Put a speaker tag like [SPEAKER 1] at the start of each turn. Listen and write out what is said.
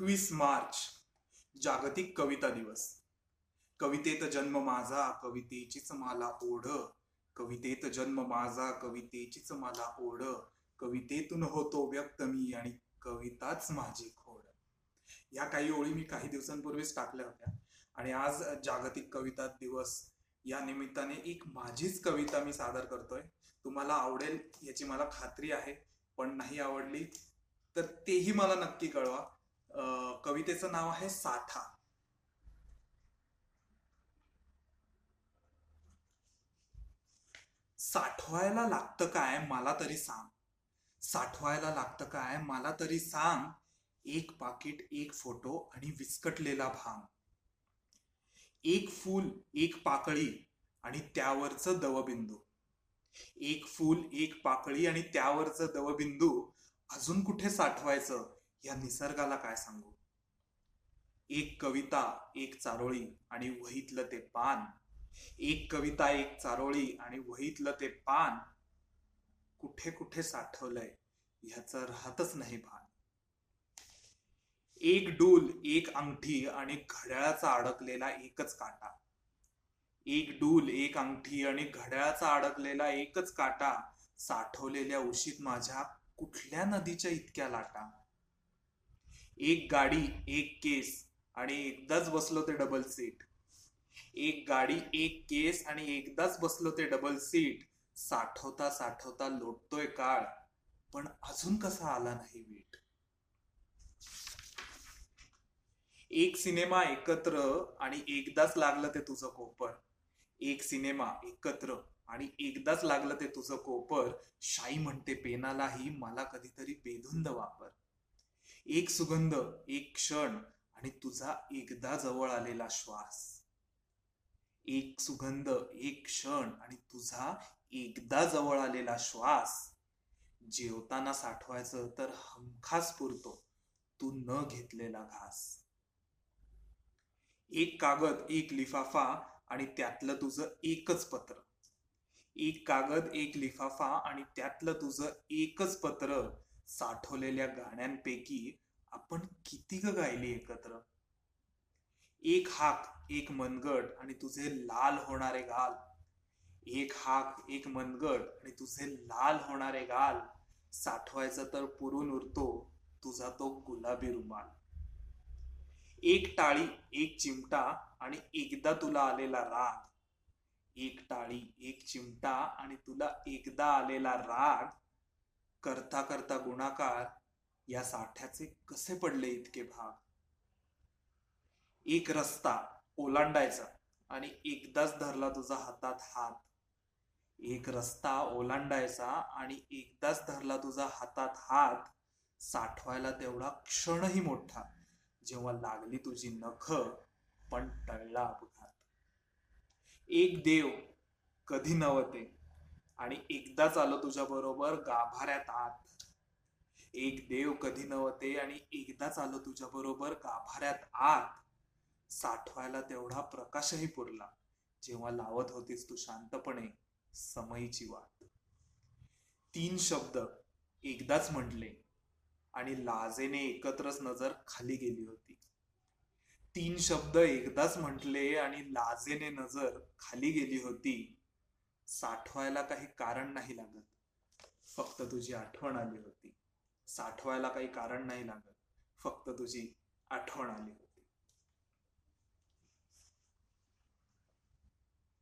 [SPEAKER 1] एकवीस मार्च जागतिक कविता दिवस. कवितेत जन्म माझा कवितेचीच मला ओढ. कवितेत जन्म माझा कवितेचीच मला ओढ. कवितेतून होतो व्यक्त मी आणि कविताच माझी खोड. या काही ओळी मी काही दिवसांपूर्वीच टाकल्या होत्या. आणि आज जागतिक कविता दिवस या निमित्ताने एक माझीच कविता मी सादर करतोय. तुम्हाला आवडेल याची मला खात्री आहे पण नाही आवडली तर तेही मला नक्की कळवा. कवितेचं नाव आहे साठा साठवायला लागतं काय मला तरी सांग. साठवायला लागतं काय मला तरी सांग. एक पाकिट एक फोटो आणि विस्कटलेला भांग. एक फूल एक पाकळी आणि त्यावरचं दवबिंदू. एक फूल एक पाकळी आणि त्यावरचं दवबिंदू अजून कुठे साठवायचं? या निसर्गाला काय सांगू? एक कविता एक चारोळी आणि वहीतलं ते पान. एक कविता एक चारोळी आणि वहीतलं ते पान कुठे कुठे साठवलंय ह्याच राहतच नाही भान. एक डूल एक अंगठी आणि घड्याळाचा अडकलेला एकच काटा. एक डूल एक अंगठी आणि घड्याळाचा अडकलेला एकच काटा साठवलेल्या उशीत माझ्या कुठल्या नदीच्या इतक्या लाटा. एक गाडी एक केस आणि एकदाच बसलो ते डबल सीट एक गाडी एक केस आणि एकदाच बसलो ते डबल सीट साठवता साठवता लोटतोय काळ पण अजून कसा आला नाही वीट? एक सिनेमा एकत्र आणि एकदाच लागलं ते तुझं कोपर. एक सिनेमा एकत्र आणि एकदाच लागलं ते तुझं कोपर. शाई म्हणते पेनालाही मला कधीतरी बेधुंद वापर. एक सुगंध एक क्षण आणि तुझा एकदा जवळ आलेला श्वास. एक सुगंध एक क्षण आणि तुझा एकदा जवळ आलेला श्वास. जेवताना साठवायचं तर हमखास पुरतो तू न घेतलेला घास. एक कागद एक लिफाफा आणि त्यातलं तुझं एकच पत्र. एक कागद एक लिफाफा आणि त्यातलं तुझं एकच पत्र साठवलेल्या गाण्यांपैकी आपण किती ग गायली एकत्र? एक हाक एक मनगट आणि तुझे लाल होणारे गाल. एक हाक एक मनगट आणि तुझे लाल होणारे गाल. साठवायचं तर पुरून उरतो तुझा तो गुलाबी रुमाल. एक टाळी एक चिमटा आणि एकदा तुला आलेला राग. एक टाळी एक चिमटा आणि तुला एकदा आलेला राग करता करता गुणाकार या साठ्याचे कसे पडले इतके भाग? एक रस्ता ओलांडायचा आणि एकदाच धरला तुझा हातात हात. एक रस्ता ओलांडायचा आणि एकदाच धरला तुझा हातात हात साठवायला तेवढा क्षणही मोठा. जेव्हा लागली तुझी नख पण टळला अपघात. एक देव कधी नवते आणि एकदाच आलो तुझ्या बरोबर गाभाऱ्यात आत. एक देव कधी नव्हते आणि एकदाच आलो तुझ्या बरोबर गाभाऱ्यात आत. साठवायला तेवढा प्रकाशही पुरला. जेव्हा लावत होतीस तू शांतपणे समयीची वाट. तीन शब्द एकदाच म्हटले आणि लाजेने एकत्रच नजर खाली गेली होती. तीन शब्द एकदाच म्हटले आणि लाजेने नजर खाली गेली होती. साठवायला काही कारण नाही लागत. फक्त तुझी आठवण आली होती. साठवायला काही कारण नाही लागत. फक्त तुझी आठवण आली होती.